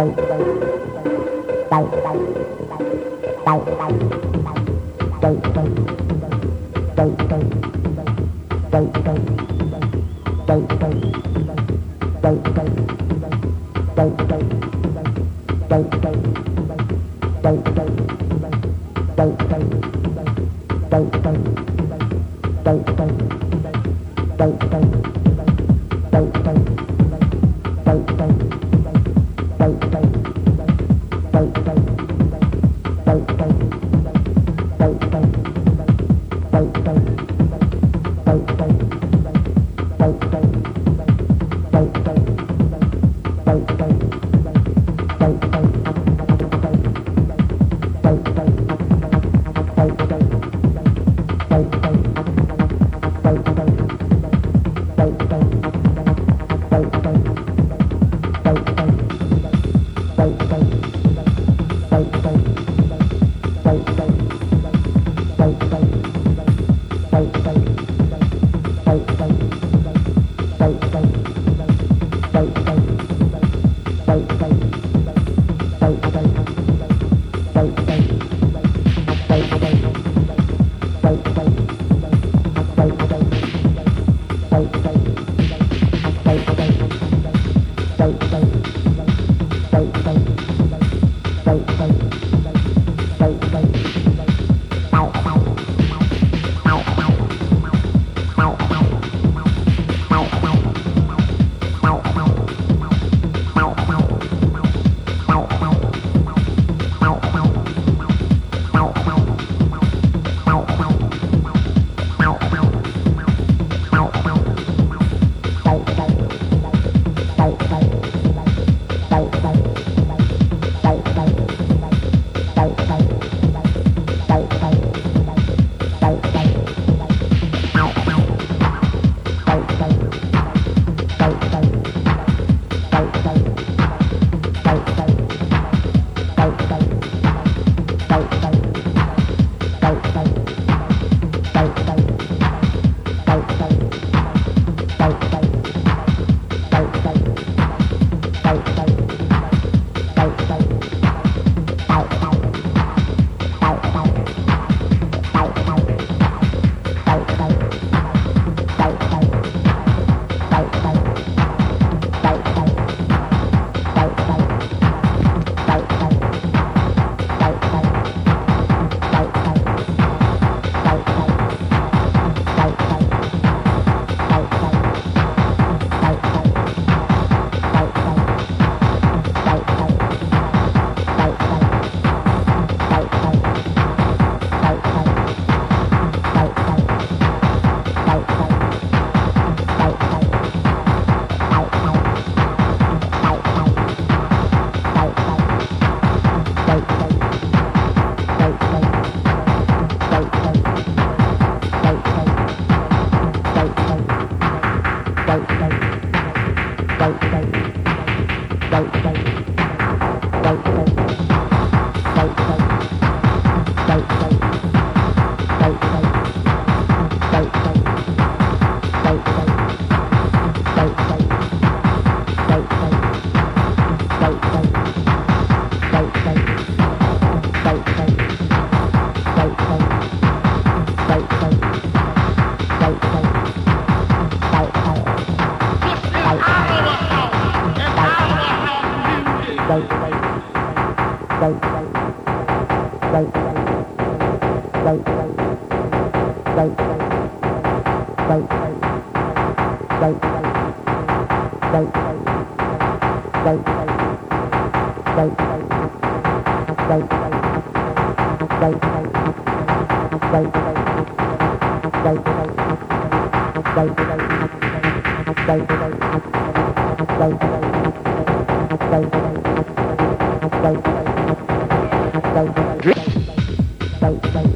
Thank you. Drink. Bye.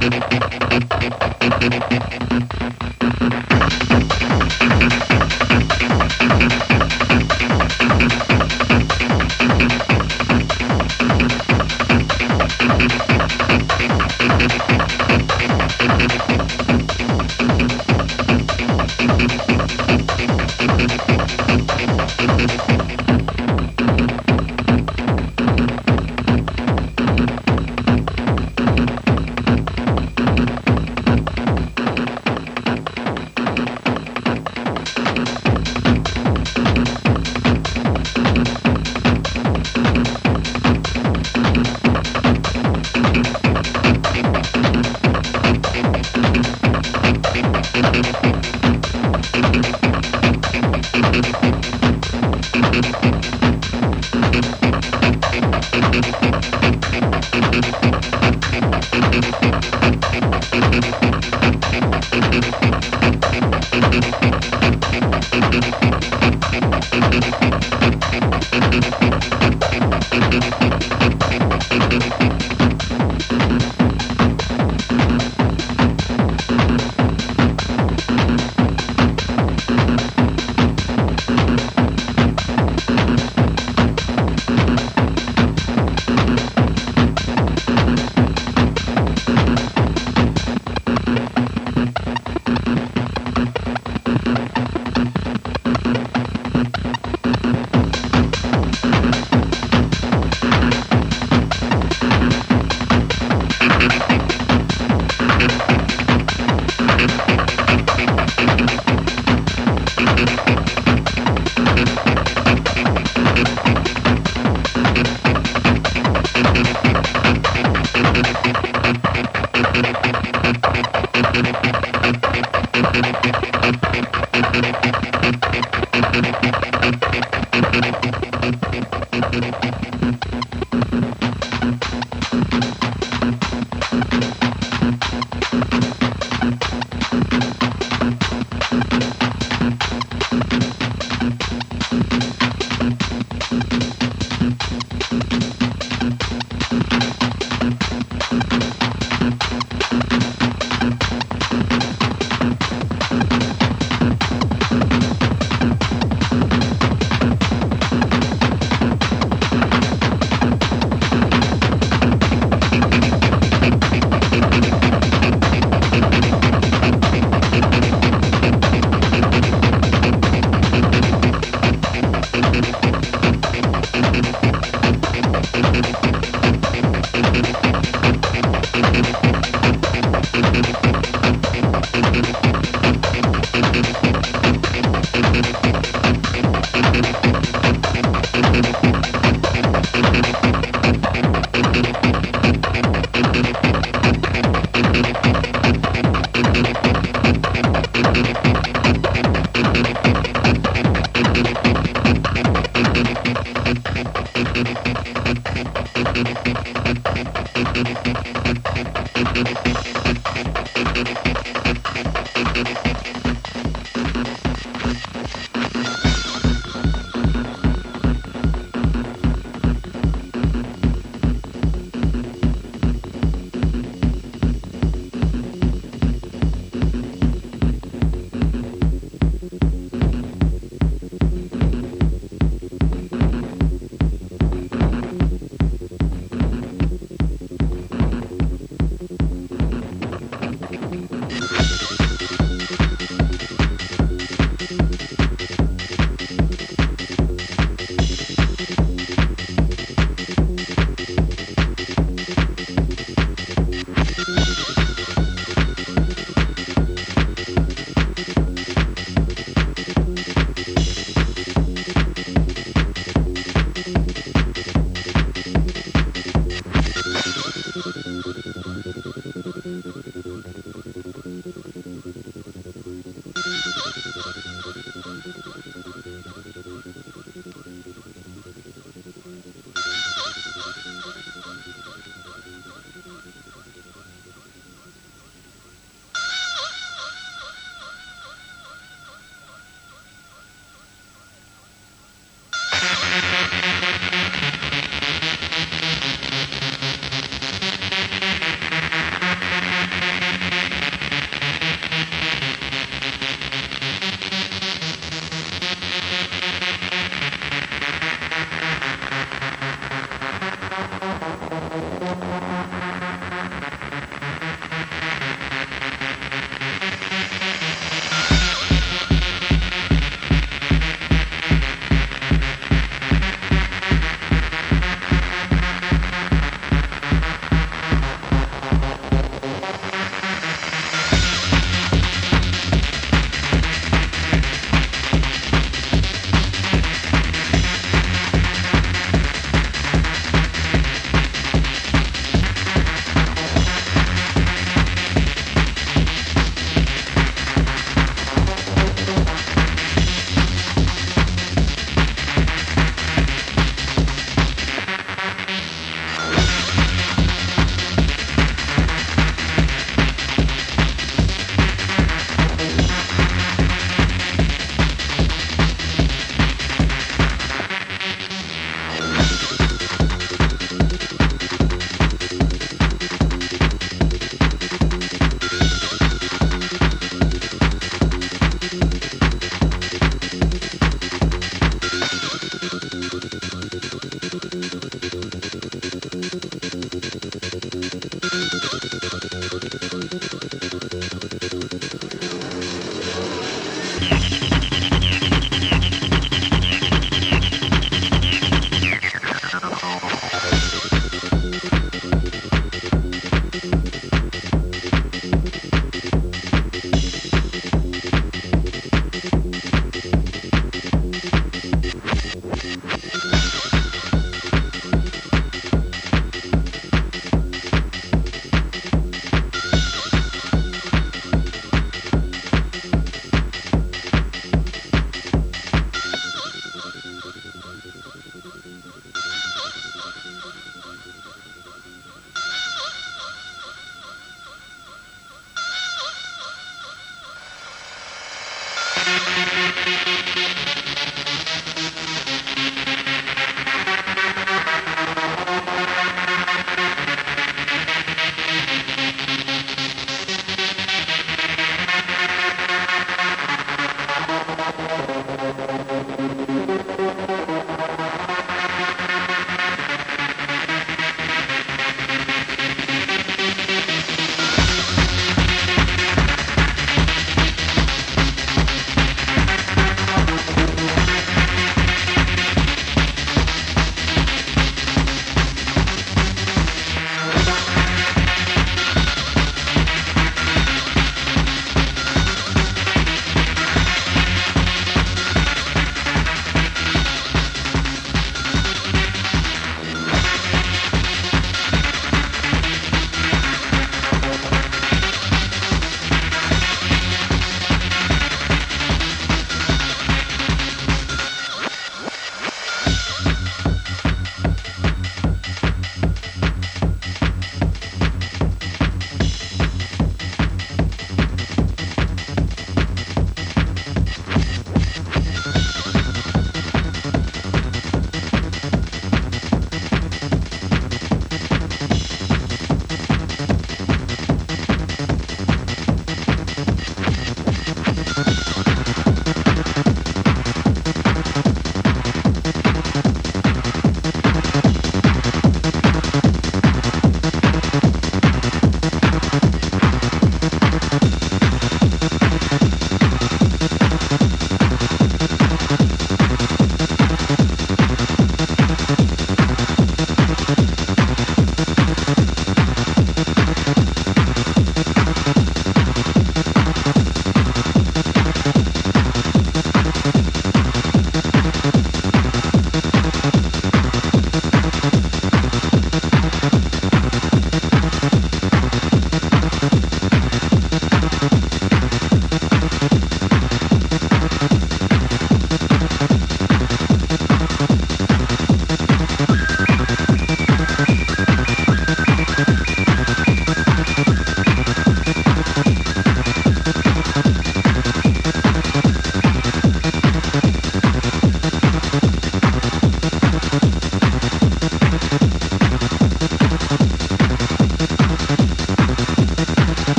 Thank you.